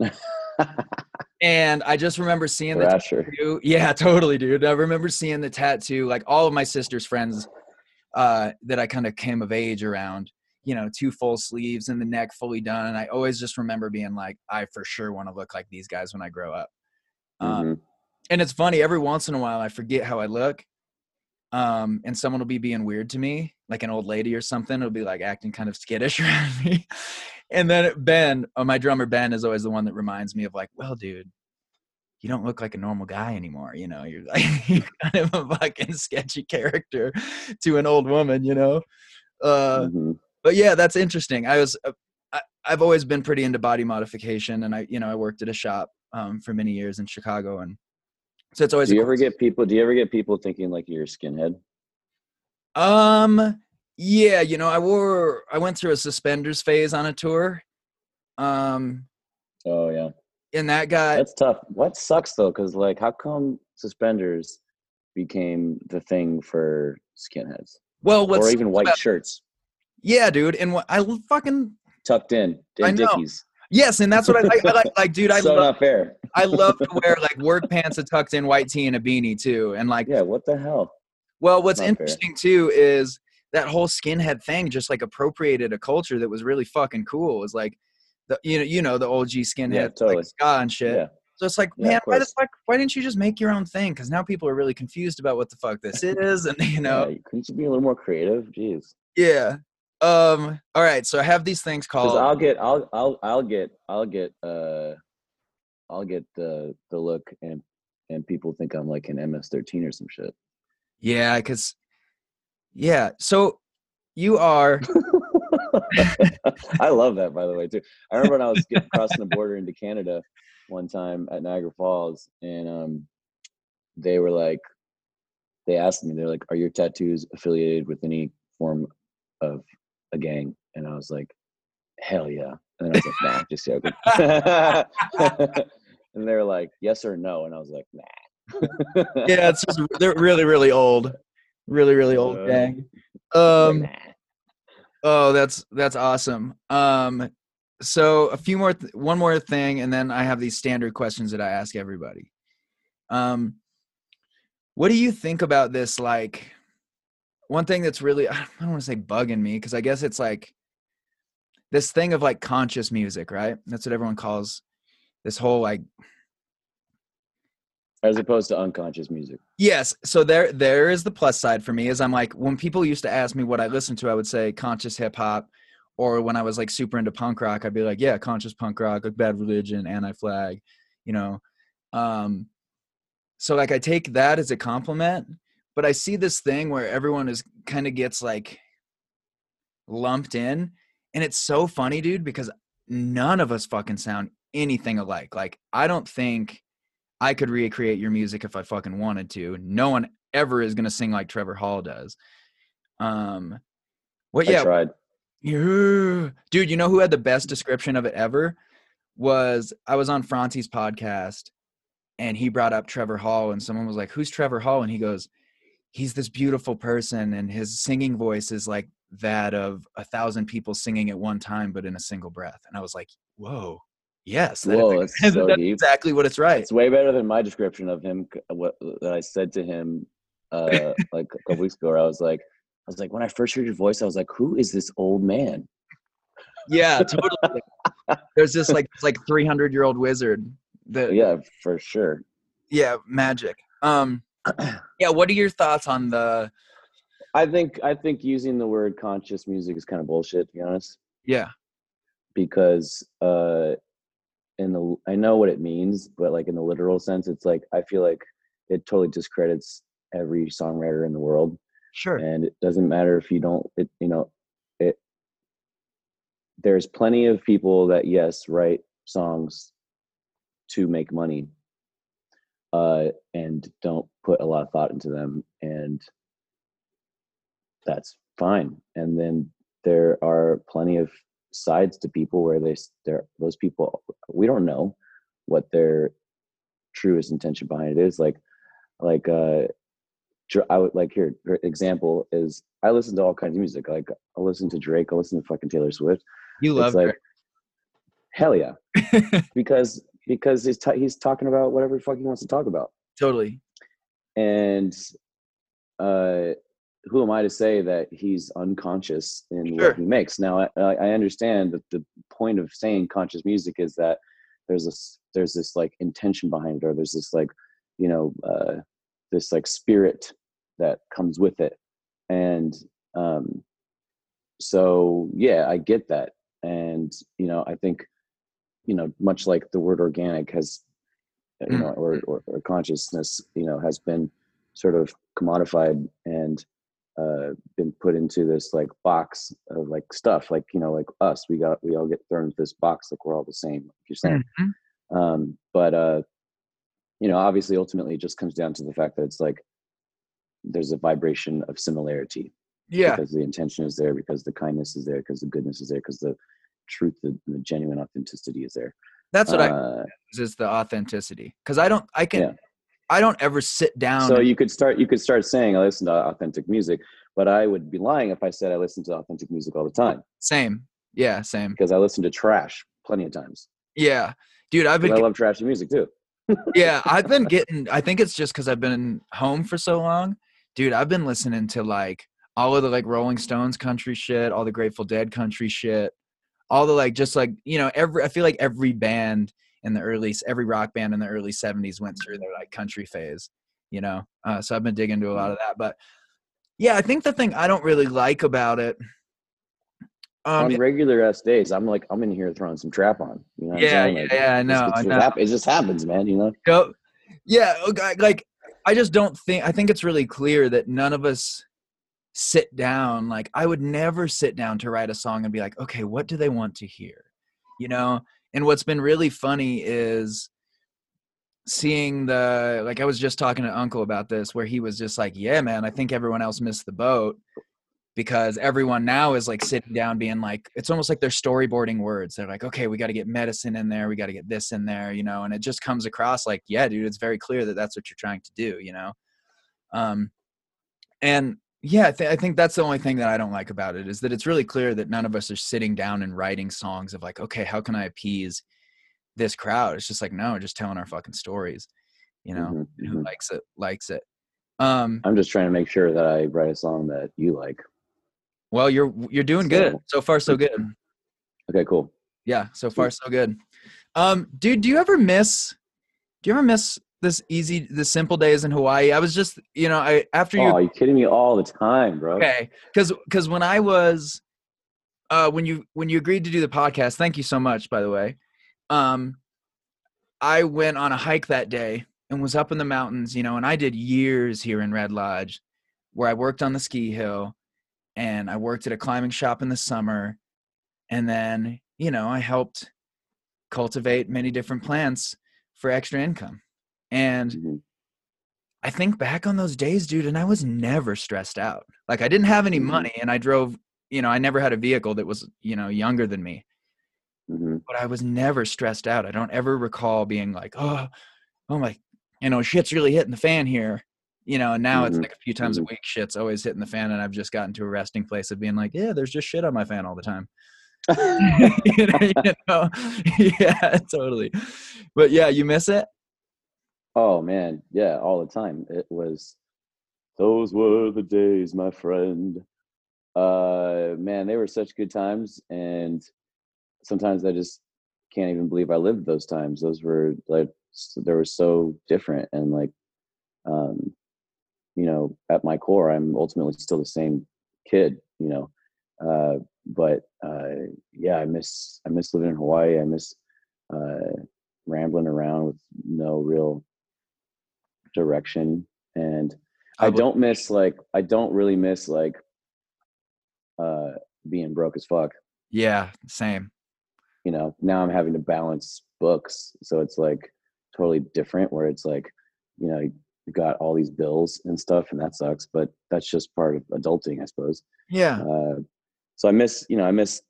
[laughs] And I just remember seeing the Thrasher. tattoo. Yeah, [laughs] totally, dude. I remember seeing the tattoo. Like all of my sister's friends uh, that I kind of came of age around, you know, two full sleeves and the neck fully done. And I always just remember being like, I for sure want to look like these guys when I grow up. Um, Mhm. and it's funny, every once in a while I forget how I look. Um, and someone will be being weird to me, like an old lady or something. It'll be like acting kind of skittish [laughs] around me. And then Ben, uh, my drummer Ben, is always the one that reminds me of like, well, dude, you don't look like a normal guy anymore. You know, you're [laughs] like you're kind of a fucking sketchy character to an old woman. You know, uh, Mhm. but yeah, that's interesting. I was, uh, I, I've always been pretty into body modification, and I, you know, I worked at a shop um, for many years in Chicago, and so it's always. Do you ever get people? Do you ever get people thinking like you're a skinhead? Um, yeah, you know, I wore, I went through a suspenders phase on a tour. Um, Oh yeah, and that got that's tough. What sucks though, because like, how come suspenders became the thing for skinheads, well, what's or even white about- shirts yeah, dude, and what I fucking tucked in, I know. dickies? Yes, and that's what I like. I like, like, dude, I so love, not fair. I love to wear like work pants, a tucked in white tee, and a beanie too, and like, Yeah, what the hell? well, what's not fair. interesting too is that whole skinhead thing just like appropriated a culture that was really fucking cool. Is like the you know you know the OG skinhead yeah, totally. like ska and shit. Yeah, So it's like, Yeah, man, why the fuck? Why didn't you just make your own thing? Because now people are really confused about what the fuck this is, and you know, yeah. Couldn't you be a little more creative? Jeez. yeah. Um. All right. So I have these things called. I'll get, I'll, I'll, I'll get, I'll get, uh, I'll get the the look, and and people think I'm like an MS-13 or some shit. Yeah, because. Yeah. So you are. [laughs] I love that, by the way, too. I remember when I was getting, crossing the border into Canada one time at Niagara Falls, and um, they were like, they asked me, they're like, "Are your tattoos affiliated with any form of a gang?" And I was like, "Hell yeah!" And then I was like, "Nah, just joking." [laughs] [laughs] and they're like, "Yes or no?" And I was like, "Nah." Yeah, it's just they're really, really old, really, really old Uh, gang. Um. "Nah." Oh, that's that's awesome. Um, so a few more, th- one more thing, and then I have these standard questions that I ask everybody. Um, what do you think about this? Like, one thing that's really I don't want to say bugging me because I guess it's like this thing of like conscious music, right? That's what everyone calls this whole like As opposed to unconscious music. Yes. So there there is the plus side for me is I'm like when people used to ask me what I listened to, I would say conscious hip hop. Or when I was like super into punk rock, I'd be like, yeah, conscious punk rock, like bad religion, anti flag, you know. Um so like I take that as a compliment, but I see this thing where everyone is kind of gets like lumped in. And it's so funny, dude, because none of us fucking sound anything alike. Like I don't think I could recreate your music if I fucking wanted to. No one ever is gonna sing like Trevor Hall does. Um, what? I Yeah, tried. yeah. dude. You know who had the best description of it ever? Was I was on Franti's podcast, and he brought up Trevor Hall, and someone was like, "Who's Trevor Hall?" And he goes, "He's this beautiful person, and his singing voice is like that of a thousand people singing at one time, but in a single breath." And I was like, "Whoa." Yes, that is Whoa, that's ex- so [laughs] that's exactly what it's right. It's way better than my description of him. What that I said to him, uh, [laughs] like a couple weeks ago. Where I was like, I was like, when I first heard your voice, I was like, who is this old man? Yeah, totally. [laughs] There's this like like 300 year old wizard. That Yeah, for sure. yeah, magic. Um, yeah. What are your thoughts on the? I think I think using the word conscious music is kind of bullshit, to be honest. Yeah, because uh in the I know what it means, but like in the literal sense, it's like I feel like it totally discredits every songwriter in the world, sure. and it doesn't matter if you don't. It you know, it. There's plenty of people that yes write songs to make money, uh, and don't put a lot of thought into them, and that's fine. And then there are plenty of sides to people where they there those people we don't know what their truest intention behind it is. Like like uh I would like here example is I listen to all kinds of music. Like I listen to Drake I listen to fucking Taylor Swift. You love it's like hell yeah. [laughs] Because because he's ta he's talking about whatever fuck he wants to talk about totally. and uh who am i to say that he's unconscious in Sure. what he makes now I, I I understand that the point of saying conscious music is that there's this there's this like intention behind it or there's this like you know uh this like spirit that comes with it and um so yeah i get that and you know i think you know much like the word organic has uh, you know or, or, or consciousness you know has been sort of commodified and uh been put into this like box of like stuff like you know like us we got we all get thrown into this box like we're all the same like you're saying. Mhm. um but uh you know obviously ultimately it just comes down to the fact that it's like there's a vibration of similarity Yeah, because the intention is there because the kindness is there because the goodness is there because the truth the, the genuine authenticity is there that's what I uh, is the authenticity because I don't I can Yeah. I don't ever sit down. so and- you could start you could start saying i listen to authentic music but i would be lying if i said i listen to authentic music all the time same. Yeah, same. because i listen to trash plenty of times Yeah, dude. I've been i love trashy music too [laughs] yeah, I've been getting. I think it's just because I've been home for so long, dude. I've been listening to like all of the like Rolling Stones country shit, all the Grateful Dead country shit, all the like just like you know every. I feel like every band in the early, every rock band in the early '70s went through their like country phase, you know. Uh, so I've been digging into a lot of that, but yeah, I think the thing I don't really like about it Um, on regular ass days, I'm like, I'm in here throwing some trap on. You know yeah, saying? yeah, yeah, I it's- know, it's I know. It just happens, man. You know. Go. Yeah, okay, like I just don't think I think it's really clear that none of us sit down like I would never sit down to write a song and be like, "Okay, what do they want to hear?" You know? And what's been really funny is seeing the like I was just talking to uncle about this where he was just like, "Yeah, man, I think everyone else missed the boat." Because everyone now is like sitting down being like it's almost like they're storyboarding words. They're like, "Okay, we got to get medicine in there, we got to get this in there," you know, and it just comes across like, "Yeah, dude, it's very clear that that's what you're trying to do," you know. Um and yeah, I, th- I think that's the only thing that I don't like about it is that it's really clear that none of us are sitting down and writing songs of like, okay, how can I appease this crowd? It's just like, no, just telling our fucking stories, you know. Mhm, and who mhm. likes it likes it. Um, I'm just trying to make sure that I write a song that you like. well, you're you're doing good So- so far, so good. Okay, cool. Yeah, so far so good. Um, dude, do you ever miss? Do you ever miss this easy, this simple days in Hawaii? I was just, you know, I after you Oh, you kidding me all the time, bro? okay because because when i was uh when you when you agreed to do the podcast thank you so much by the way um i went on a hike that day and was up in the mountains you know and i did years here in red lodge where i worked on the ski hill and i worked at a climbing shop in the summer and then you know i helped cultivate many different plants for extra income and Mhm. I think back on those days, dude, and I was never stressed out. Like I didn't have any Mhm. money and I drove, you know, I never had a vehicle that was, you know, younger than me, Mhm. but I was never stressed out. I don't ever recall being like, oh, oh my, you know, shit's really hitting the fan here. You know, and now it's Mhm. like a few times a week, shit's always hitting the fan, and I've just gotten to a resting place of being like, yeah, there's just shit on my fan all the time. [laughs] [laughs] you know? [laughs] yeah, totally. But yeah, you miss it. Oh man, yeah, all the time. It was those were the days, my friend. Uh man, they were such good times and sometimes I just can't even believe I lived those times. Those were like they were so different and like um you know, at my core I'm ultimately still the same kid, you know. Uh but uh yeah, I miss I miss living in Hawaii. I miss uh rambling around with no real direction and i don't miss like i don't really miss like uh being broke as fuck Yeah, same. you know now i'm having to balance books so it's like totally different where it's like you know you got all these bills and stuff and that sucks but that's just part of adulting i suppose Yeah. uh so i miss you know i miss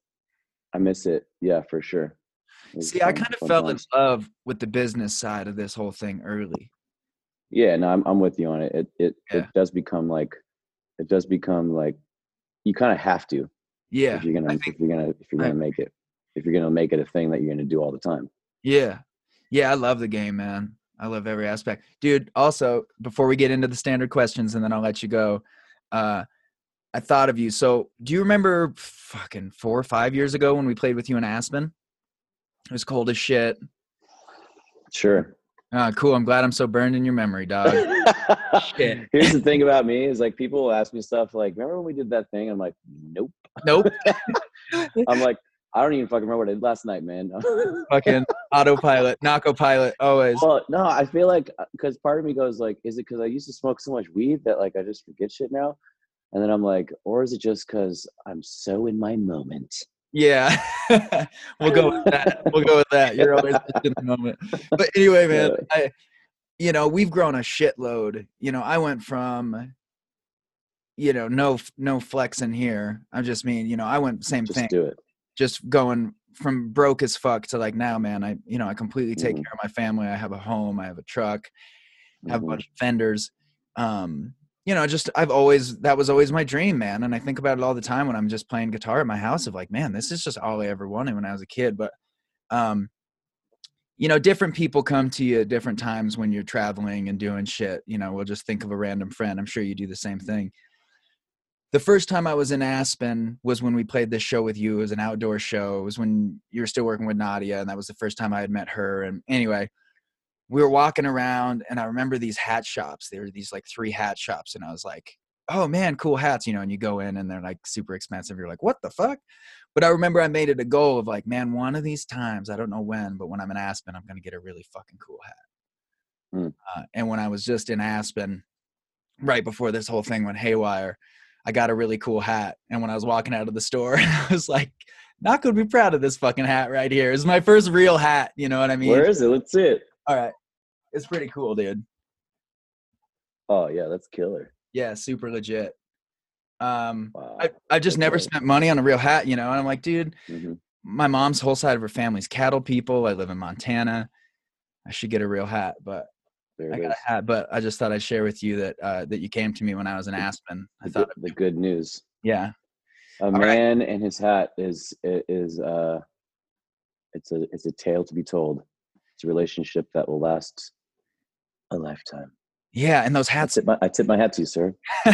i miss it yeah for sure See, I kind of fell in love with the business side of this whole thing early. Yeah no i'm, I'm with you on it it it, Yeah. it does become like it does become like you kind of have to Yeah. if you're gonna I if you're gonna if you're gonna make it if you're gonna make it a thing that you're gonna do all the time yeah. Yeah, I love the game, man. I love every aspect. Dude, also, before we get into the standard questions and then I'll let you go, uh, I thought of you. So, do you remember fucking four or five years ago when we played with you in Aspen? It was cold as shit. sure Uh, cool. I'm glad I'm so burned in your memory, dog. [laughs] Shit. here's the thing about me is like people will ask me stuff like remember when we did that thing i'm like nope nope. [laughs] i'm like i don't even fucking remember what i did last night man [laughs] fucking autopilot, narco pilot, always. well no i feel like because part of me goes like is it because i used to smoke so much weed that like i just forget shit now and then i'm like or is it just because i'm so in my moment Yeah, [laughs] we'll go with that. We'll go with that. You're always in the moment. But anyway, [laughs] man. I, you know, we've grown a shitload. You know, I went from, you know, no no flex in here. I just mean, you know, I went same just thing, do it just going from broke as fuck to like now, man. I, you know, I completely take Mhm. care of my family. I have a home. I have a truck. I have a Mhm. bunch of vendors. Um, you know, just I've always that was always my dream, man. And I think about it all the time when I'm just playing guitar at my house of like, man, this is just all I ever wanted when I was a kid. But um, you know, different people come to you at different times when you're traveling and doing shit. You know, we'll just think of a random friend. I'm sure you do the same thing. The first time I was in Aspen was when we played this show with you. It was an outdoor show. It was when you were still working with Nadia, and that was the first time I had met her. And anyway, we were walking around and I remember these hat shops. There were these like three hat shops, and I was like, oh man, cool hats, you know, and you go in and they're like super expensive. You're like, what the fuck? But I remember I made it a goal of like, man, one of these times, I don't know when, but when I'm in Aspen, I'm gonna get a really fucking cool hat. Mm. Uh, and when I was just in Aspen, right before this whole thing went haywire, I got a really cool hat. And when I was walking out of the store, [laughs] I was like, not gonna be proud of this fucking hat right here. It's my first real hat. You know what I mean? Where is it? Let's see it. All right, it's pretty cool, dude. Oh yeah, that's killer. Yeah, super legit. Um, Wow. I, I just That's never right. spent money on a real hat, you know. And I'm like, dude, Mhm. my mom's whole side of her family's cattle people. I live in Montana. I should get a real hat, but I got is. a hat. But I just thought I'd share with you that uh, that you came to me when I was in Aspen. I The, thought, good, the good news. yeah, A right. man and his hat is is uh, it's a it's a tale to be told. It's a relationship that will last a lifetime. yeah, and those I hats, tip my I tip my hat to you, sir. [laughs]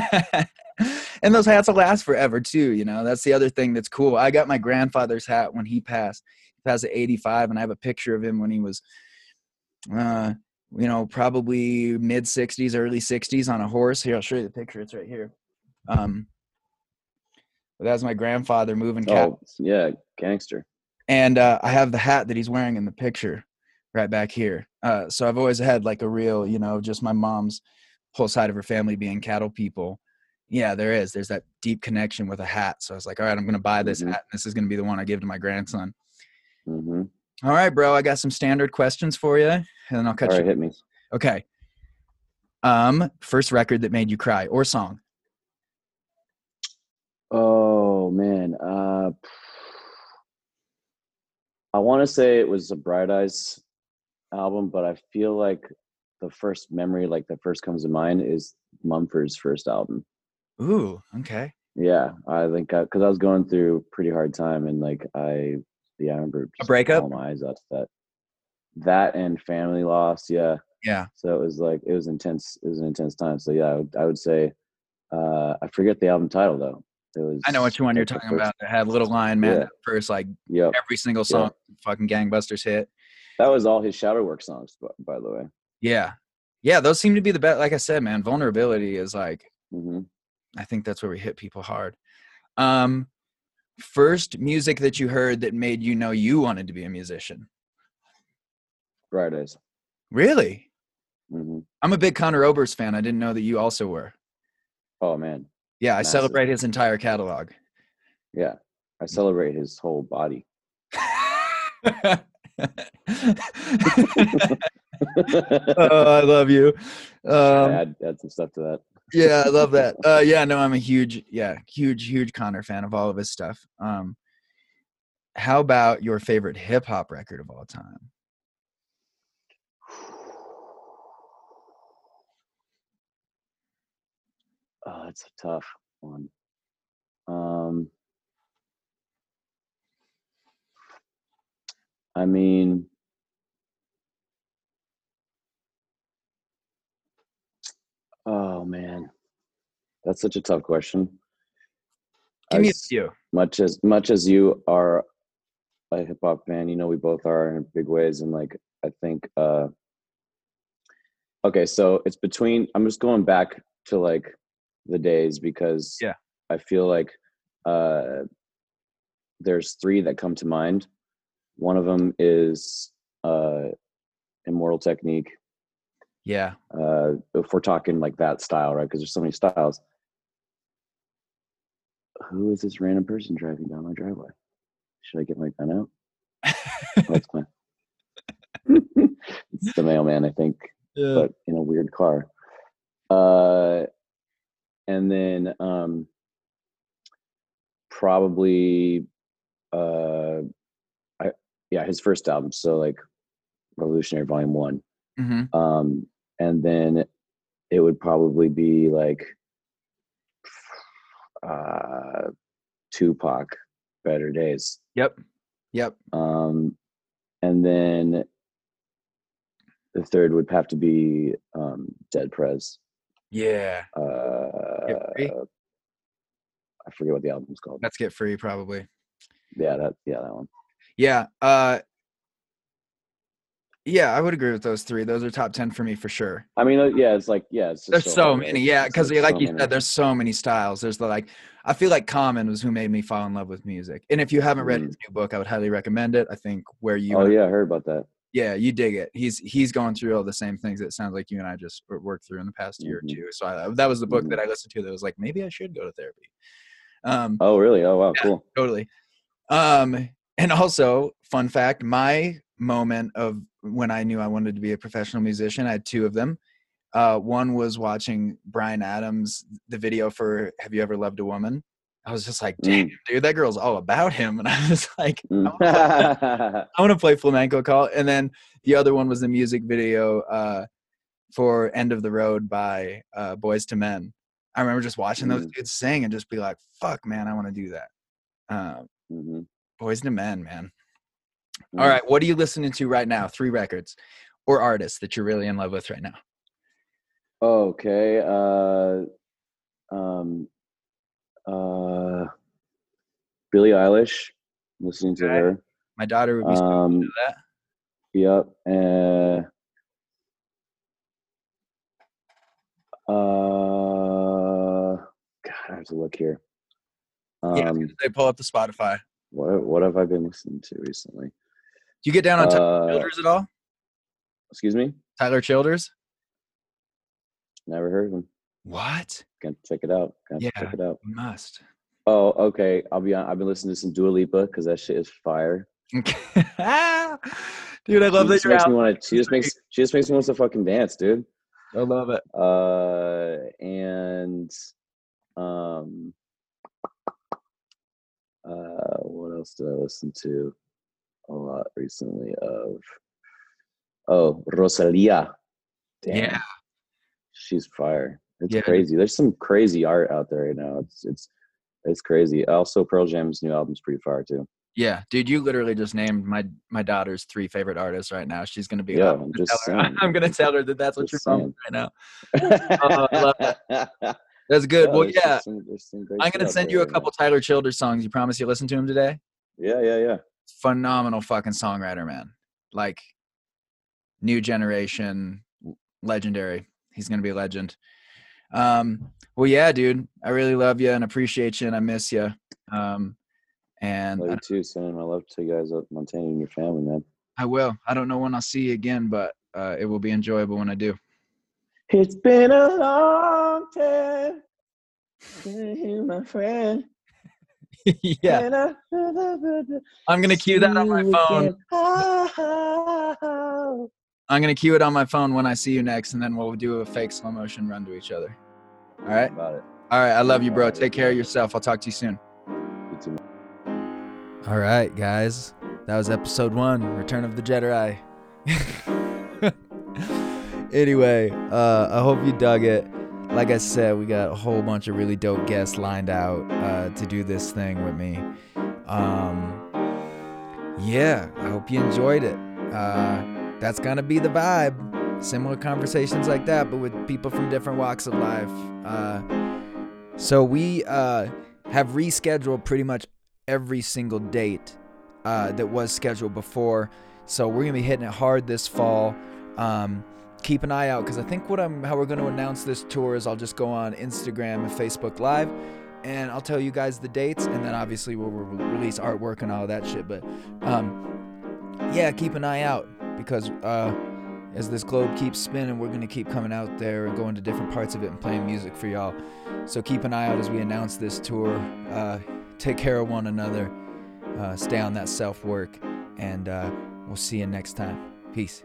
and those hats will last forever too. You know, that's the other thing that's cool. I got my grandfather's hat when he passed. He passed at 85, and I have a picture of him when he was, uh, you know, probably mid 60s, early 60s on a horse. Here, I'll show you the picture. It's right here. Um, but that was my grandfather moving. Oh yeah, gangster. and uh, I have the hat that he's wearing in the picture right back here. Uh, so I've always had like a real, you know, just my mom's whole side of her family being cattle people. Yeah, there is. There's that deep connection with a hat. So I was like, all right, I'm going to buy this Mhm. hat. This is going to be the one I give to my grandson. hmm All right, bro. I got some standard questions for you, and then I'll cut All you. right, hit me. Okay. Um, first record that made you cry or song. Oh man, uh, I want to say it was a Bright Eyes album, but I feel like the first memory, like that first comes to mind, is Mumford's first album. Ooh, okay. Yeah, I think because I, was going through a pretty hard time, and like I, yeah, I remember just breakup? my eyes out to that. That and family loss, yeah. Yeah. So it was like it was intense. It was an intense time. So yeah, I would, I would say, uh, I forget the album title though. It was. I know which one you're talking first- about. That had Little Lion Man. Yeah. First, like Yep, every single song, fucking gangbusters hit. That was all his shadow work songs, by, by the way. Yeah. Yeah, those seem to be the best. Like I said, man, vulnerability is like, hmm I think that's where we hit people hard. Um, first music that you heard that made you know you wanted to be a musician. Eyes. Really? hmm I'm a big Conor Oberst fan. I didn't know that you also were. Oh man, Yeah, I Massive. celebrate his entire catalog. yeah. I celebrate his whole body. [laughs] [laughs] [laughs] oh, I love you. Um, add add some stuff to that. yeah, I love that. Uh, yeah, no, I'm a huge, yeah, huge, huge Conor fan of all of his stuff. Um, how about your favorite hip hop record of all time? [sighs] Oh, it's a tough one. Um, I mean, oh man, that's such a tough question. Give me a few. much as much as you are a hip hop fan, you know we both are in big ways, and like I think, uh, okay, so it's between. I'm just going back to like the days because Yeah. I feel like uh, there's three that come to mind. One of them is uh, Immortal Technique. Yeah. Uh, if we're talking like that style, right? Because there's so many styles. Who is this random person driving down my driveway? Should I get my gun out? [laughs] It's my. it's the mailman, I think, Yeah. but in a weird car. Uh, and then um, probably, uh, yeah, his first album. So like, Revolutionary Volume One. hmm Um, and then it would probably be like uh, Tupac, Better Days. Yep. Yep. Um, and then the third would have to be um, Dead Prez. Yeah. Uh, I forget what the album's called. Let's get free, probably. Yeah, that yeah that one. Yeah. Uh, Yeah, I would agree with those three. Those are top ten for me for sure. I mean, uh, yeah, it's like yeah, it's There's so hard, many, yeah, because like so you many. said, there's so many styles. There's the like, I feel like Common was who made me fall in love with music. And if you haven't read Mhm. his new book, I would highly recommend it. I think where you, oh yeah, I heard about that. yeah, you dig it. He's he's going through all the same things that sounds like you and I just worked through in the past year Mhm. or two. So I, that was the book Mhm. that I listened to that was like maybe I should go to therapy. Um, Oh really? Oh wow, Yeah. cool. totally. Um, and also, fun fact: my moment of when I knew I wanted to be a professional musician, I had two of them. Uh, one was watching Bryan Adams, the video for "Have You Ever Loved a Woman." I was just like, "Damn, dude, that girl's all about him," [laughs] and I was like, Mm. I want to [laughs] play flamenco call. And then the other one was the music video uh, for "End of the Road" by uh, Boyz II Men. I remember just watching those Mm. dudes sing and just be like, "Fuck, man, I want to do that." Um, Mhm. Boyz II Men, man. All right, what are you listening to right now? Three records or artists that you're really in love with right now. Okay. Uh, um, uh, Billie Eilish. Listening to Okay. her. My daughter would be Um, into that. Yep. Uh, uh, God, I have to look here. Yeah, Um, they pull up the Spotify. What what have I been listening to recently? Do you get down on Tyler Uh, Childers at all? excuse me. Tyler Childers? Never heard of him. What? Gotta check it out. Gotta Yeah. check it out. Must. Oh, okay. I'll be on. I've been listening to some Dua Lipa because that shit is fire. [laughs] dude, I love she that just you're makes out. me want to. She just makes. She just makes me want to fucking dance, dude. I love it. Uh, and um, uh, what else did I listen to a lot recently? Of oh, Rosalia. Damn, Yeah. she's fire. It's Yeah. crazy. There's some crazy art out there right now. It's it's it's crazy. Also, Pearl Jam's new album's pretty fire too. Yeah, dude, you literally just named my my daughter's three favorite artists right now. She's gonna be. Yeah, I'm [laughs] I'm gonna just tell her- I'm gonna tell her that that's what Just you're from right now. Oh, [laughs] I love [laughs] That's good. Well, yeah, just some- great I'm gonna send you a couple Tyler Childers songs. You promise you listen to him today? Yeah, yeah, yeah. Phenomenal fucking songwriter, man. Like new generation, legendary. He's gonna be a legend. Um, well, yeah, dude, I really love you and appreciate you, and I miss you. Um, and Love you too, Sam. I love to you guys up Montana and your family, man. I will. I don't know when I'll see you again, but uh, it will be enjoyable when I do. It's been a long time, my friend. [laughs] yeah, And I- I'm gonna cue that on my phone. I'm gonna cue it on my phone when I see you next, and then we'll do a fake slow motion run to each other. All right. About it. All right. I love you, bro. Alright. Take care of yourself. I'll talk to you soon. All right, guys. That was episode one, Return of the Jedi. [laughs] anyway, uh, I hope you dug it. Like I said, we got a whole bunch of really dope guests lined out uh, to do this thing with me. Um, yeah, I hope you enjoyed it. Uh, that's gonna be the vibe. Similar conversations like that, but with people from different walks of life. Uh, so we uh, have rescheduled pretty much every single date uh, that was scheduled before. So we're gonna be hitting it hard this fall. Um, keep an eye out because I think what I'm how we're gonna announce this tour is I'll just go on Instagram and Facebook Live, and I'll tell you guys the dates, and then obviously we'll re- release artwork and all that shit. But um, yeah, keep an eye out because uh, as this globe keeps spinning, we're gonna keep coming out there and going to different parts of it and playing music for y'all. So keep an eye out as we announce this tour. Uh, take care of one another. Uh, stay on that self work, and uh, we'll see you next time. Peace.